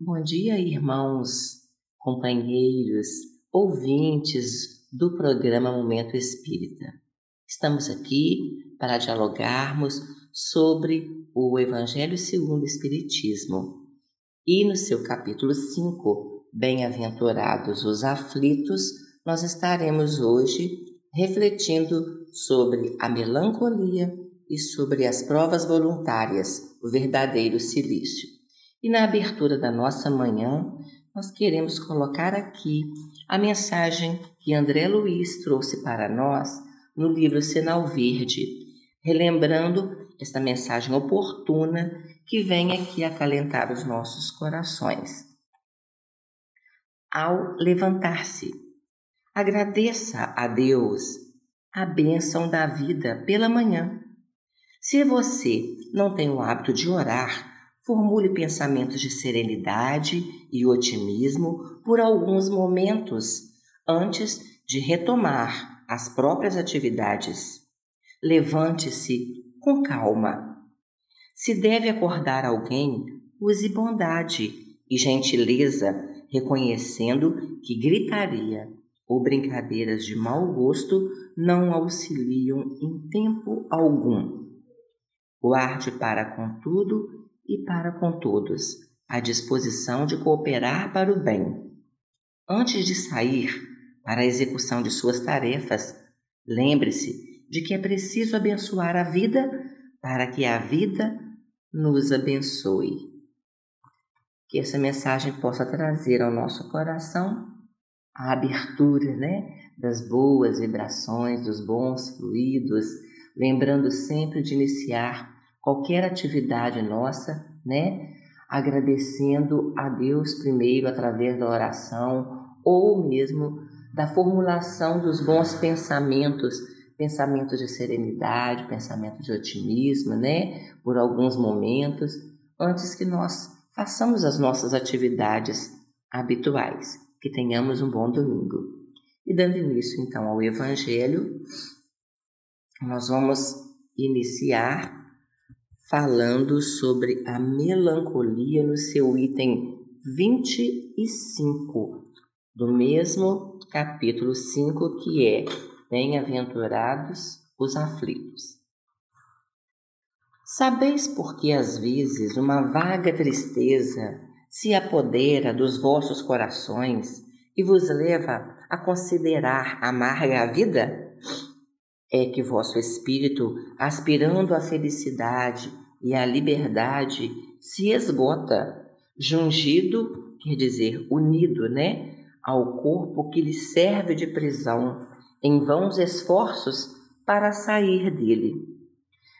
Bom dia, irmãos, companheiros, ouvintes do programa Momento Espírita. Estamos aqui para dialogarmos sobre o Evangelho segundo o Espiritismo. E no seu capítulo 5, Bem-aventurados os aflitos, nós estaremos hoje refletindo sobre a melancolia e sobre as provas voluntárias, o verdadeiro silício. E na abertura da nossa manhã, nós queremos colocar aqui a mensagem que André Luiz trouxe para nós no livro Sinal Verde, relembrando esta mensagem oportuna que vem aqui acalentar os nossos corações. Ao levantar-se, agradeça a Deus a bênção da vida pela manhã. Se você não tem o hábito de orar, formule pensamentos de serenidade e otimismo por alguns momentos antes de retomar as próprias atividades. Levante-se com calma. Se deve acordar alguém, use bondade e gentileza, reconhecendo que gritaria ou brincadeiras de mau gosto não auxiliam em tempo algum. Guarde para contudo e para com todos a disposição de cooperar para o bem. Antes de sair para a execução de suas tarefas, lembre-se de que é preciso abençoar a vida para que a vida nos abençoe. Que essa mensagem possa trazer ao nosso coração a abertura, né, das boas vibrações, dos bons fluidos, lembrando sempre de iniciar qualquer atividade nossa, né, agradecendo a Deus primeiro através da oração ou mesmo da formulação dos bons pensamentos pensamento de serenidade, pensamento de otimismo, né? Por alguns momentos, antes que nós façamos as nossas atividades habituais. Que tenhamos um bom domingo. E dando início então ao Evangelho, nós vamos iniciar falando sobre a melancolia no seu item 25 do mesmo capítulo 5, que é Bem-aventurados os aflitos. Sabeis por que às vezes uma vaga tristeza se apodera dos vossos corações e vos leva a considerar amarga a vida? É que vosso espírito, aspirando à felicidade e à liberdade, se esgota, jungido, quer dizer, unido, né, ao corpo que lhe serve de prisão em vãos esforços para sair dele.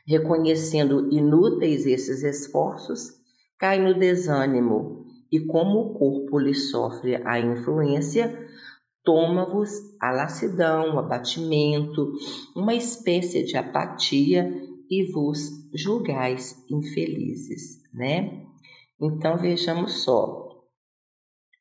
Reconhecendo inúteis esses esforços, cai no desânimo e, como o corpo lhe sofre a influência, toma-vos a lassidão, o abatimento, uma espécie de apatia e vos julgais infelizes, né? Então vejamos só,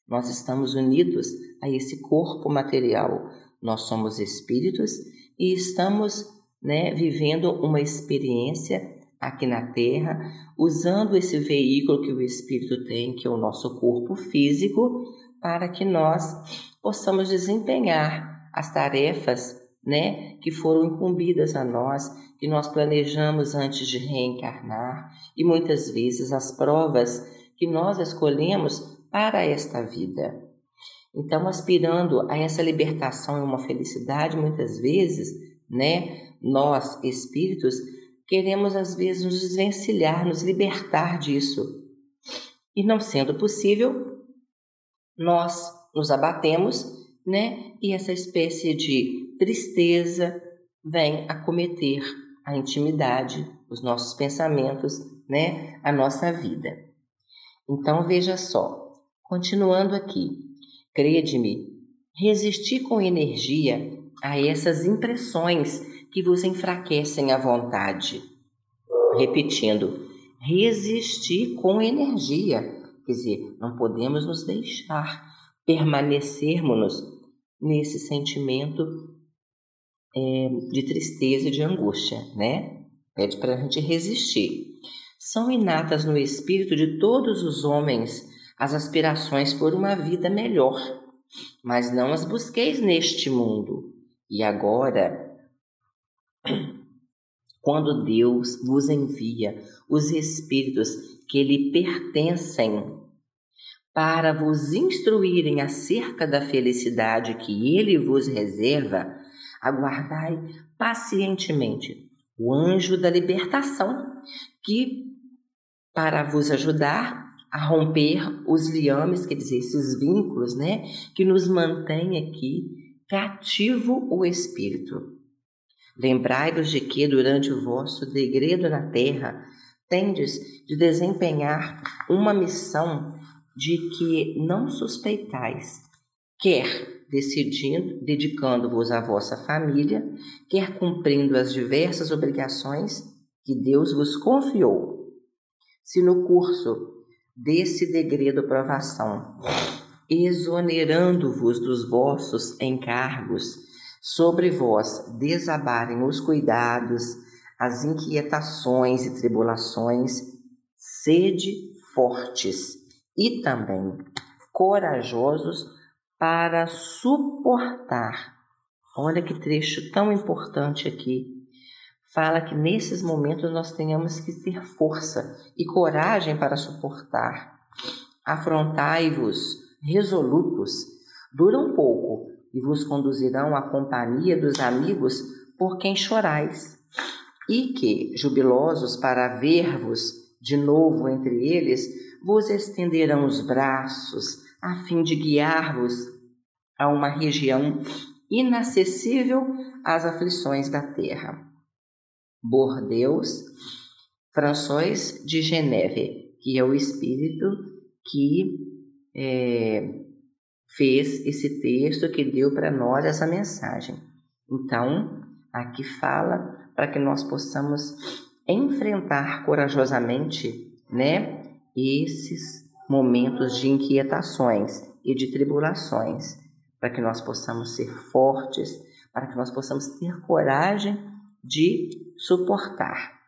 nós estamos unidos a esse corpo material, nós somos espíritos e estamos né, vivendo uma experiência aqui na Terra, usando esse veículo que o espírito tem, que é o nosso corpo físico, para que nós possamos desempenhar as tarefas né, que foram incumbidas a nós, que nós planejamos antes de reencarnar, e muitas vezes as provas que nós escolhemos para esta vida. Então, aspirando a essa libertação e uma felicidade, muitas vezes, né, nós espíritos queremos às vezes nos desvencilhar, nos libertar disso. E não sendo possível, nós nos abatemos, né? E essa espécie de tristeza vem acometer a intimidade, os nossos pensamentos, né? A nossa vida. Então veja só, continuando aqui, Crede-me, resisti com energia a essas impressões que vos enfraquecem a vontade. Repetindo, resistir com energia. Quer dizer, não podemos nos deixar permanecermos nesse sentimento é, de tristeza e de angústia, né? Pede para a gente resistir. São inatas no espírito de todos os homens as aspirações por uma vida melhor, mas não as busqueis neste mundo. E agora, quando Deus vos envia os espíritos que lhe pertencem para vos instruírem acerca da felicidade que ele vos reserva, aguardai pacientemente o anjo da libertação, que para vos ajudar a romper os liames, quer dizer, esses vínculos, né, que nos mantém aqui cativo o espírito. Lembrai-vos de que durante o vosso degredo na terra tendes de desempenhar uma missão de que não suspeitais, quer decidindo, dedicando-vos à vossa família, quer cumprindo as diversas obrigações que Deus vos confiou. Se no curso desse degredo provação, exonerando-vos dos vossos encargos, sobre vós desabarem os cuidados, as inquietações e tribulações, sede fortes e também corajosos para suportar. Olha que trecho tão importante aqui. Fala que nesses momentos nós tenhamos que ter força e coragem para suportar. Afrontai-vos resolutos, dura um pouco e vos conduzirão à companhia dos amigos por quem chorais, e que, jubilosos para ver-vos de novo entre eles, vos estenderão os braços, a fim de guiar-vos a uma região inacessível às aflições da terra. Bordeus, François de Geneve, que é o espírito que é, fez esse texto, que deu para nós essa mensagem. Então, aqui fala para que nós possamos enfrentar corajosamente, né, esses momentos de inquietações e de tribulações, para que nós possamos ser fortes, para que nós possamos ter coragem de suportar.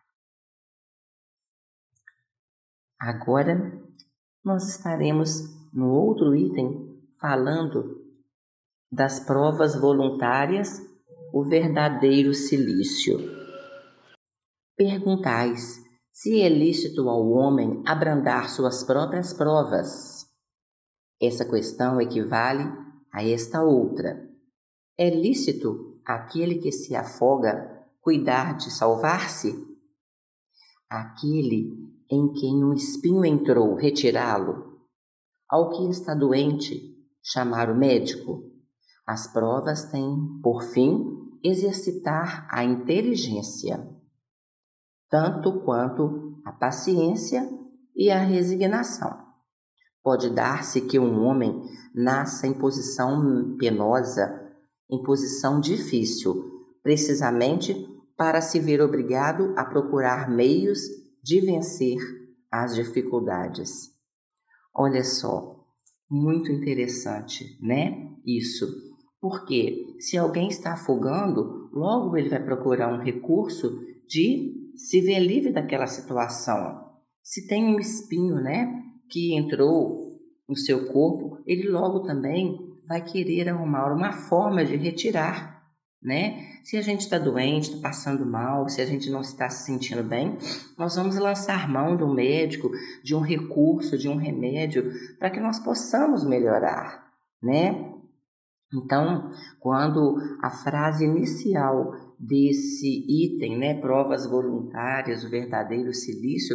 Agora, nós estaremos no outro item falando das provas voluntárias, o verdadeiro silício. Perguntais se é lícito ao homem abrandar suas próprias provas. Essa questão equivale a esta outra. É lícito aquele que se afoga cuidar de salvar-se? Aquele em quem um espinho entrou, retirá-lo? Ao que está doente, chamar o médico? As provas têm, por fim, exercitar a inteligência tanto quanto a paciência e a resignação. Pode dar-se que um homem nasça em posição penosa, em posição difícil, precisamente para se ver obrigado a procurar meios de vencer as dificuldades. Olha só, muito interessante, né? Isso. Porque se alguém está afogando, logo ele vai procurar um recurso de se vê livre daquela situação. Se tem um espinho, né, que entrou no seu corpo, ele logo também vai querer arrumar uma forma de retirar, né? Se a gente está doente, está passando mal, se a gente não está se sentindo bem, nós vamos lançar mão do médico, de um recurso, de um remédio, para que nós possamos melhorar, né? Então, quando a frase inicial desse item, né, provas voluntárias, o verdadeiro silício,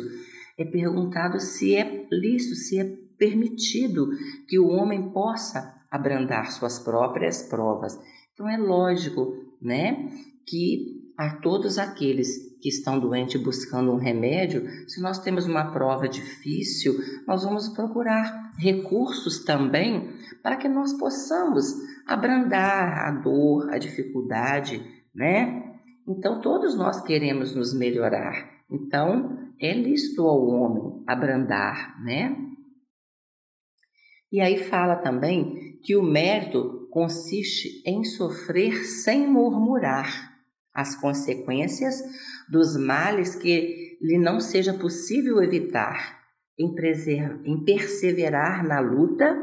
é perguntado se é lícito, se é permitido que o homem possa abrandar suas próprias provas. Então é lógico, né, que a todos aqueles que estão doentes buscando um remédio, se nós temos uma prova difícil, nós vamos procurar recursos também para que nós possamos abrandar a dor, a dificuldade, né? Então todos nós queremos nos melhorar. Então é lícito ao homem abrandar, né? E aí fala também que o mérito consiste em sofrer sem murmurar as consequências dos males que lhe não seja possível evitar, em, em perseverar na luta,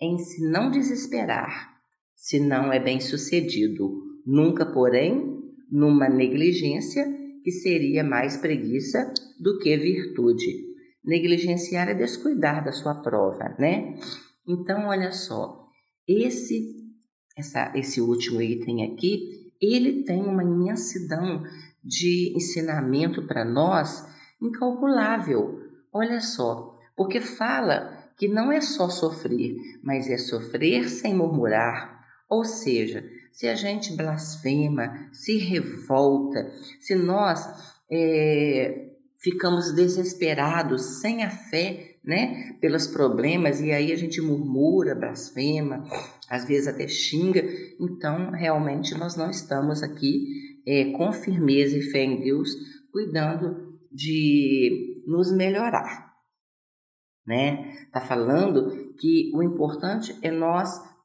em se não desesperar, se não é bem sucedido, nunca, porém, numa negligência que seria mais preguiça do que virtude. Negligenciar é descuidar da sua prova, né? Então, olha só, esse essa, esse último item aqui, ele tem uma imensidão de ensinamento para nós incalculável. Olha só, porque fala que não é só sofrer, mas é sofrer sem murmurar. Ou seja, se a gente blasfema, se revolta, se nós é, ficamos desesperados, sem a fé, né, pelos problemas, e aí a gente murmura, blasfema, às vezes até xinga, então realmente nós não estamos aqui é, com firmeza e fé em Deus, cuidando de nos melhorar. Né? Tá falando que o importante é nós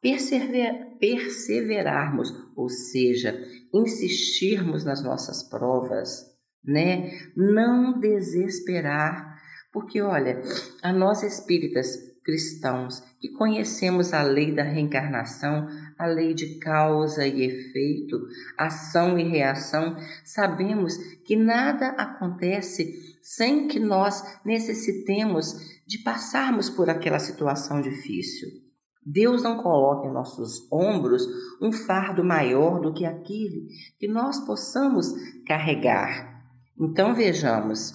perseverarmos, ou seja, insistirmos nas nossas provas, né? Não desesperar, porque olha, a nós espíritas cristãos que conhecemos a lei da reencarnação, a lei de causa e efeito, ação e reação, sabemos que nada acontece sem que nós necessitemos de passarmos por aquela situação difícil. Deus não coloca em nossos ombros um fardo maior do que aquele que nós possamos carregar. Então vejamos,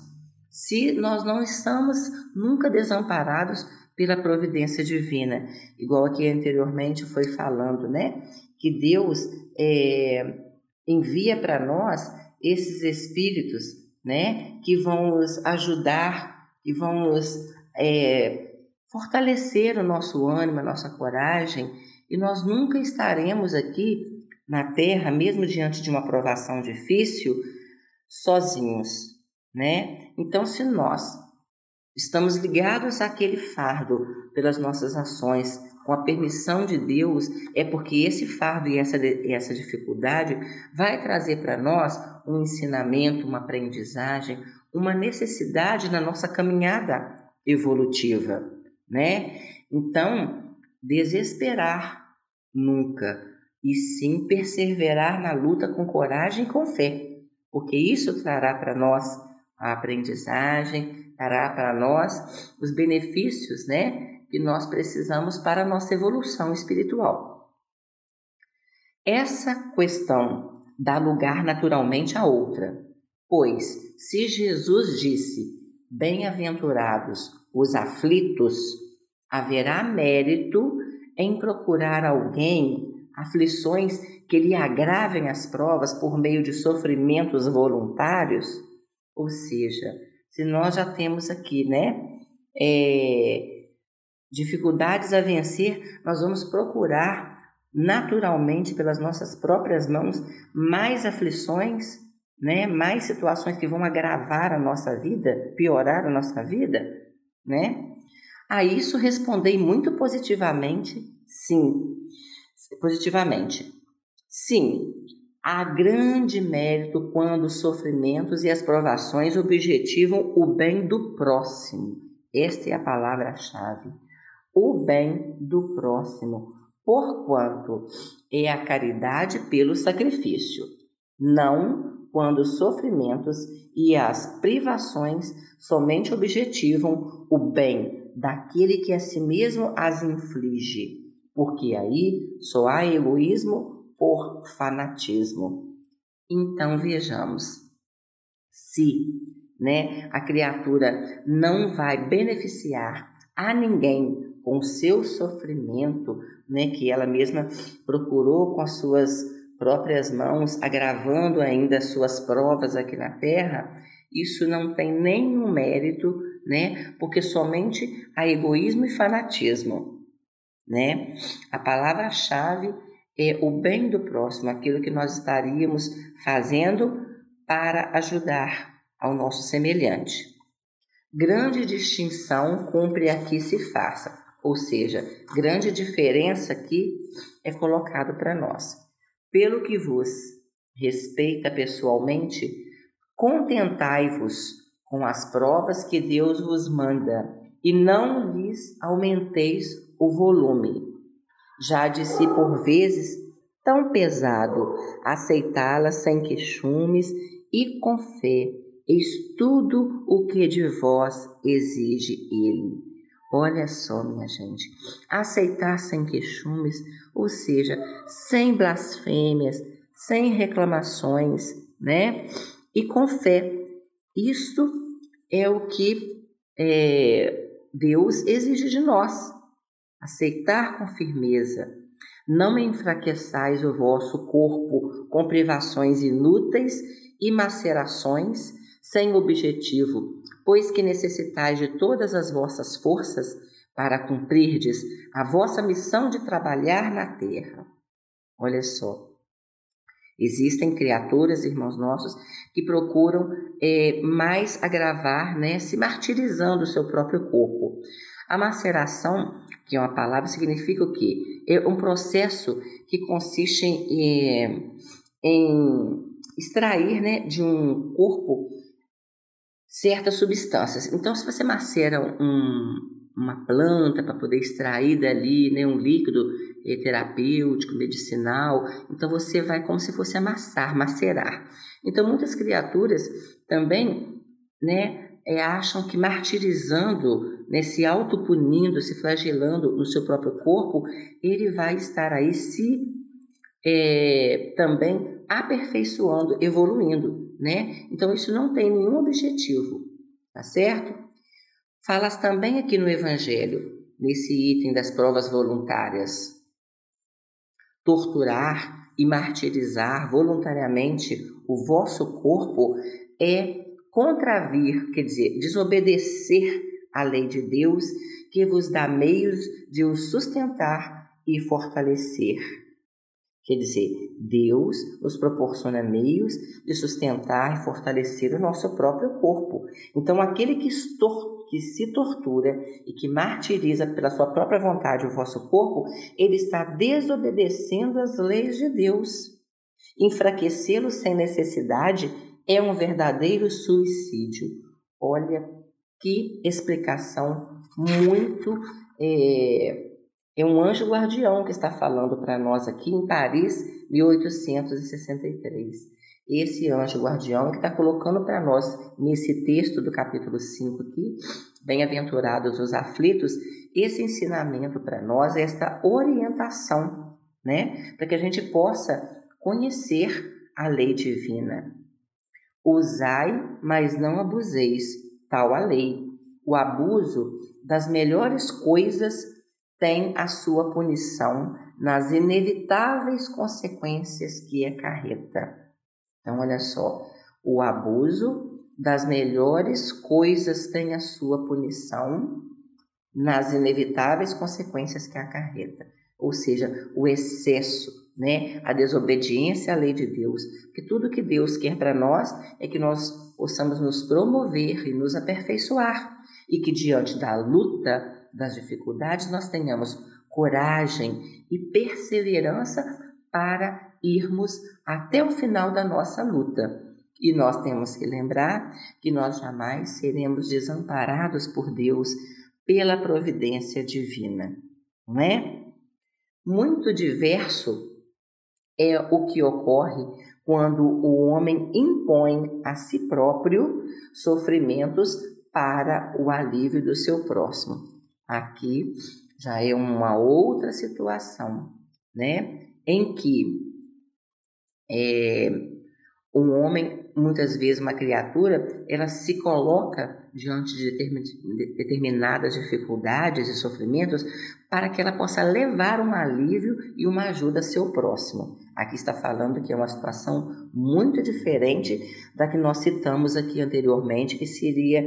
se nós não estamos nunca desamparados pela providência divina, igual aqui anteriormente foi falando, né? Que Deus é, envia para nós esses espíritos, né? Que vão nos ajudar, que vão nos é, fortalecer o nosso ânimo, a nossa coragem, e nós nunca estaremos aqui na Terra, mesmo diante de uma provação difícil, sozinhos, né? Então, se nós estamos ligados àquele fardo pelas nossas ações, com a permissão de Deus, é porque esse fardo e essa, essa dificuldade vai trazer para nós um ensinamento, uma aprendizagem, uma necessidade na nossa caminhada evolutiva, né? Então, desesperar nunca, e sim perseverar na luta com coragem e com fé porque isso trará para nós a aprendizagem, trará para nós os benefícios, né, que nós precisamos para a nossa evolução espiritual. Essa questão dá lugar naturalmente a outra, pois se Jesus disse: Bem-aventurados os aflitos, haverá mérito em procurar alguém aflições que lhe agravem as provas por meio de sofrimentos voluntários, ou seja, se nós já temos aqui, né, é, dificuldades a vencer, nós vamos procurar naturalmente pelas nossas próprias mãos mais aflições, né, mais situações que vão agravar a nossa vida, piorar a nossa vida, né? A isso respondei muito positivamente, sim, positivamente. Sim, há grande mérito quando os sofrimentos e as provações objetivam o bem do próximo. Esta é a palavra-chave. O bem do próximo, porquanto é a caridade pelo sacrifício, não quando os sofrimentos e as privações somente objetivam o bem daquele que a si mesmo as inflige, porque aí só há egoísmo por fanatismo. Então vejamos, se né, a criatura não vai beneficiar a ninguém com o seu sofrimento, né, que ela mesma procurou com as suas próprias mãos, agravando ainda as suas provas aqui na terra, isso não tem nenhum mérito, né, porque somente há egoísmo e fanatismo, né? A palavra-chave é o bem do próximo, aquilo que nós estaríamos fazendo para ajudar ao nosso semelhante. Grande distinção cumpre aqui se faça, ou seja, grande diferença aqui é colocado para nós. Pelo que vos respeita pessoalmente, contentai-vos com as provas que Deus vos manda, e não lhes aumenteis o volume. Já de si por vezes tão pesado aceitá-la sem queixumes e com fé, eis tudo o que de vós exige ele. Olha só, minha gente, aceitar sem queixumes, ou seja, sem blasfêmias, sem reclamações, né? E com fé. Isto é o que é, Deus exige de nós. Aceitar com firmeza. Não enfraqueçais o vosso corpo com privações inúteis e macerações sem objetivo, pois que necessitais de todas as vossas forças para cumprirdes a vossa missão de trabalhar na terra. Olha só, Existem criaturas, irmãos nossos, que procuram é, mais agravar, né, se martirizando o seu próprio corpo. A maceração, que é uma palavra, significa o quê? É um processo que consiste em, é, em extrair né, de um corpo certas substâncias. Então, se você macera um, uma planta para poder extrair dali né, um líquido é, terapêutico, medicinal, então você vai como se fosse amassar, macerar. Então, muitas criaturas também né, é, acham que martirizando, né, se autopunindo, se flagelando no seu próprio corpo, ele vai estar aí se é, também aperfeiçoando, evoluindo, né? Então isso não tem nenhum objetivo, tá certo? Falas também aqui no Evangelho, nesse item das provas voluntárias. Torturar e martirizar voluntariamente o vosso corpo é contravir, quer dizer, desobedecer à lei de Deus que vos dá meios de o sustentar e fortalecer. Quer dizer, Deus nos proporciona meios de sustentar e fortalecer o nosso próprio corpo. Então, aquele que, que se tortura e que martiriza pela sua própria vontade o vosso corpo, ele está desobedecendo as leis de Deus. Enfraquecê-lo sem necessidade é um verdadeiro suicídio. Olha que explicação muito é, é um anjo guardião que está falando para nós aqui em Paris, 1863. Esse anjo guardião que está colocando para nós nesse texto do capítulo 5 aqui, bem-aventurados os aflitos, esse ensinamento para nós, esta orientação, né? Para que a gente possa conhecer a lei divina. Usai, mas não abuseis, tal a lei. O abuso das melhores coisas tem a sua punição nas inevitáveis consequências que acarreta. Então, olha só, o abuso das melhores coisas tem a sua punição nas inevitáveis consequências que acarreta, ou seja, o excesso, né, a desobediência à lei de Deus. Porque tudo que Deus quer para nós é que nós possamos nos promover e nos aperfeiçoar e que diante da luta das dificuldades, nós tenhamos coragem e perseverança para irmos até o final da nossa luta. E nós temos que lembrar que nós jamais seremos desamparados por Deus pela providência divina, não é? Muito diverso é o que ocorre quando o homem impõe a si próprio sofrimentos para o alívio do seu próximo. Aqui já é uma outra situação, né? Em que é, um homem, muitas vezes uma criatura, ela se coloca diante de determinadas dificuldades e sofrimentos para que ela possa levar um alívio e uma ajuda a seu próximo. Aqui está falando que é uma situação muito diferente da que nós citamos aqui anteriormente, que seria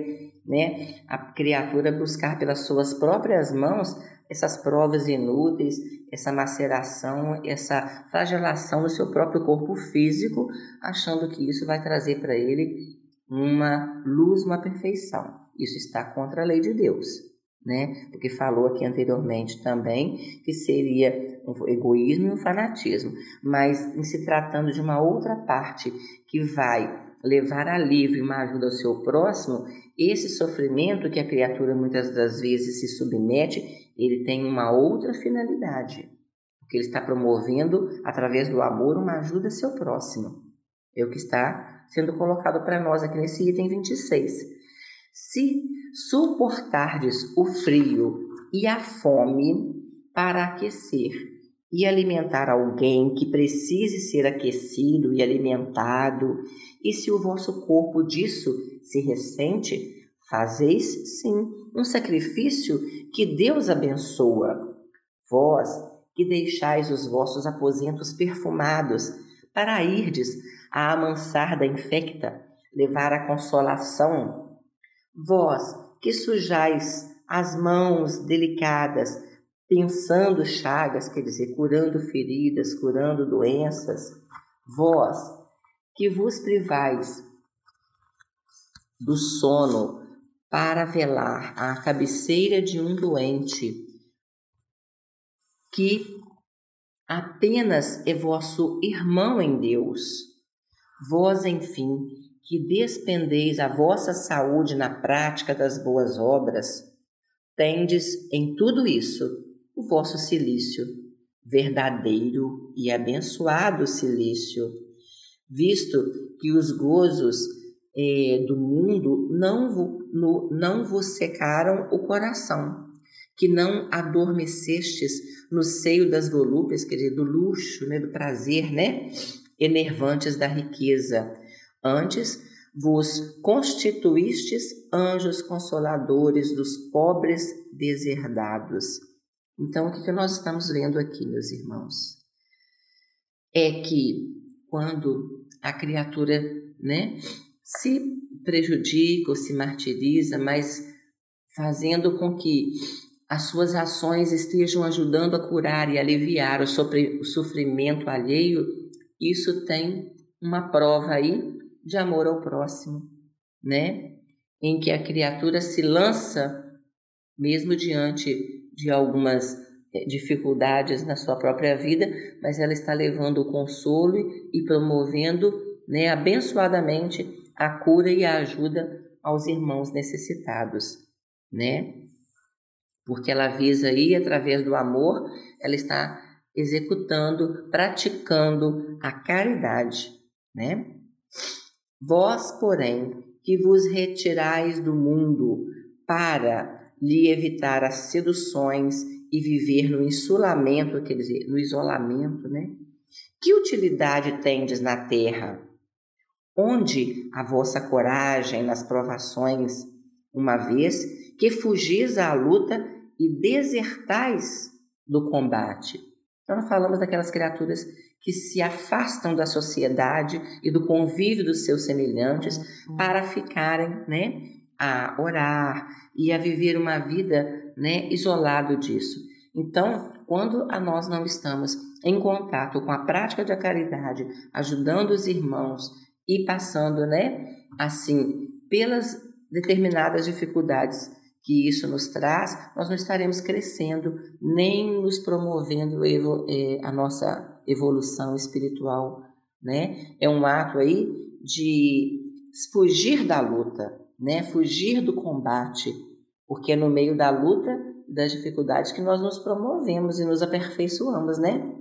né, a criatura buscar pelas suas próprias mãos essas provas inúteis, essa maceração, essa flagelação no seu próprio corpo físico, achando que isso vai trazer para ele uma luz, uma perfeição. Isso está contra a lei de Deus, né? Porque falou aqui anteriormente também que seria um egoísmo e um fanatismo, mas em se tratando de uma outra parte que vai levar alívio e uma ajuda ao seu próximo, esse sofrimento que a criatura muitas das vezes se submete, ele tem uma outra finalidade. Porque ele está promovendo, através do amor, uma ajuda ao seu próximo. É o que está sendo colocado para nós aqui nesse item 26. Se suportardes o frio e a fome para aquecer e alimentar alguém que precise ser aquecido e alimentado, e se o vosso corpo disso se ressente, fazeis sim um sacrifício que Deus abençoa. Vós que deixais os vossos aposentos perfumados, para irdes a amansar da infecta, levar a consolação. Vós que sujais as mãos delicadas, pensando chagas, quer dizer, curando feridas, curando doenças, vós que vos privais do sono para velar à cabeceira de um doente, que apenas é vosso irmão em Deus, vós, enfim, que despendeis a vossa saúde na prática das boas obras, tendes em tudo isso o vosso silício, verdadeiro e abençoado silício, visto que os gozos eh, do mundo não, no, não vos secaram o coração, que não adormecestes no seio das volúpias, quer dizer, do luxo, né, do prazer, né, enervantes da riqueza. Antes, vos constituístes anjos consoladores dos pobres deserdados. Então, o que nós estamos vendo aqui, meus irmãos? É que quando a criatura né, se prejudica ou se martiriza, mas fazendo com que as suas ações estejam ajudando a curar e aliviar o sofrimento alheio, isso tem uma prova aí de amor ao próximo, né? Em que a criatura se lança, mesmo diante de algumas eh, dificuldades na sua própria vida, mas ela está levando o consolo e promovendo, né, abençoadamente a cura e a ajuda aos irmãos necessitados, né? Porque ela visa aí através do amor, ela está executando, praticando a caridade, né? Vós, porém, que vos retirais do mundo para lhe evitar as seduções e viver no insulamento, quer dizer, no isolamento, né? Que utilidade tendes na terra? Onde a vossa coragem nas provações, uma vez que fugis à luta e desertais do combate? Então, nós falamos daquelas criaturas que se afastam da sociedade e do convívio dos seus semelhantes uhum. para ficarem, né, a orar e a viver uma vida, né, isolado disso. Então, quando a nós não estamos em contato com a prática da caridade, ajudando os irmãos e passando, né, assim, pelas determinadas dificuldades que isso nos traz, nós não estaremos crescendo nem nos promovendo eh, a nossa evolução espiritual, né? É um ato aí de fugir da luta, né? Fugir do combate, porque é no meio da luta, das dificuldades que nós nos promovemos e nos aperfeiçoamos, né?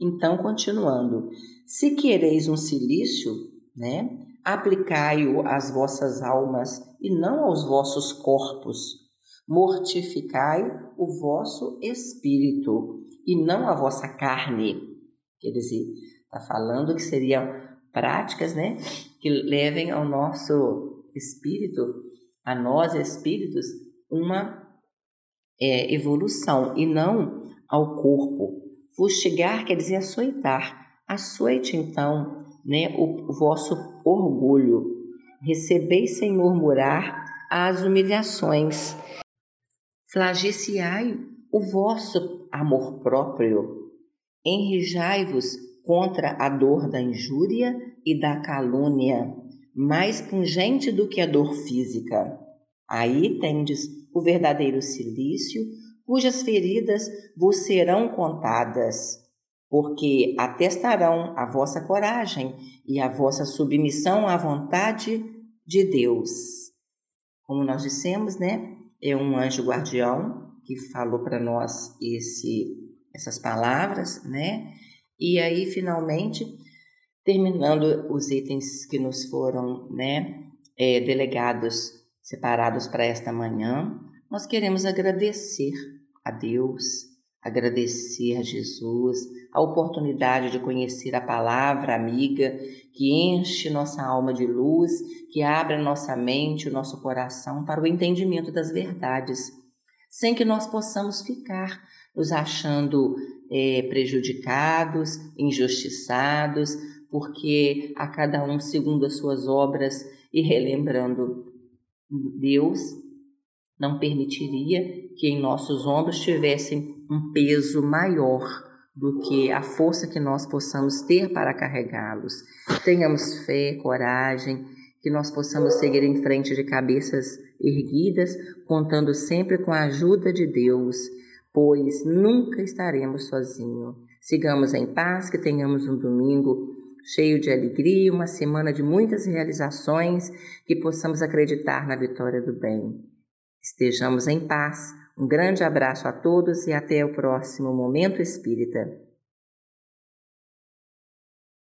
Então, continuando, se quereis um silício, né? Aplicai-o às vossas almas e não aos vossos corpos. Mortificai o vosso espírito e não a vossa carne, Quer dizer, está falando que seriam práticas né, que levem ao nosso espírito, a nós espíritos, uma é, evolução e não ao corpo. Fustigar quer dizer açoitar. Açoite então né, o, vosso orgulho. Recebeis sem murmurar as humilhações. Flagiciai o vosso amor próprio Enrijai-vos contra a dor da injúria e da calúnia, mais pungente do que a dor física. Aí tendes o verdadeiro silício, cujas feridas vos serão contadas. Porque atestarão a vossa coragem e a vossa submissão à vontade de Deus. Como nós dissemos, né? É um anjo guardião que falou para nós esse, essas palavras, né? E aí, finalmente, terminando os itens que nos foram, né, é, delegados, separados para esta manhã, nós queremos agradecer a Deus, agradecer a Jesus, a oportunidade de conhecer a palavra amiga que enche nossa alma de luz, que abre nossa mente, o nosso coração para o entendimento das verdades, sem que nós possamos ficar nos achando é, prejudicados, injustiçados, porque a cada um segundo as suas obras e relembrando Deus não permitiria que em nossos ombros tivessem um peso maior do que a força que nós possamos ter para carregá-los. Tenhamos fé, coragem, que nós possamos seguir em frente de cabeças erguidas, contando sempre com a ajuda de Deus, pois nunca estaremos sozinhos. Sigamos em paz, que tenhamos um domingo cheio de alegria, uma semana de muitas realizações, que possamos acreditar na vitória do bem. Estejamos em paz. Um grande abraço a todos e até o próximo Momento Espírita.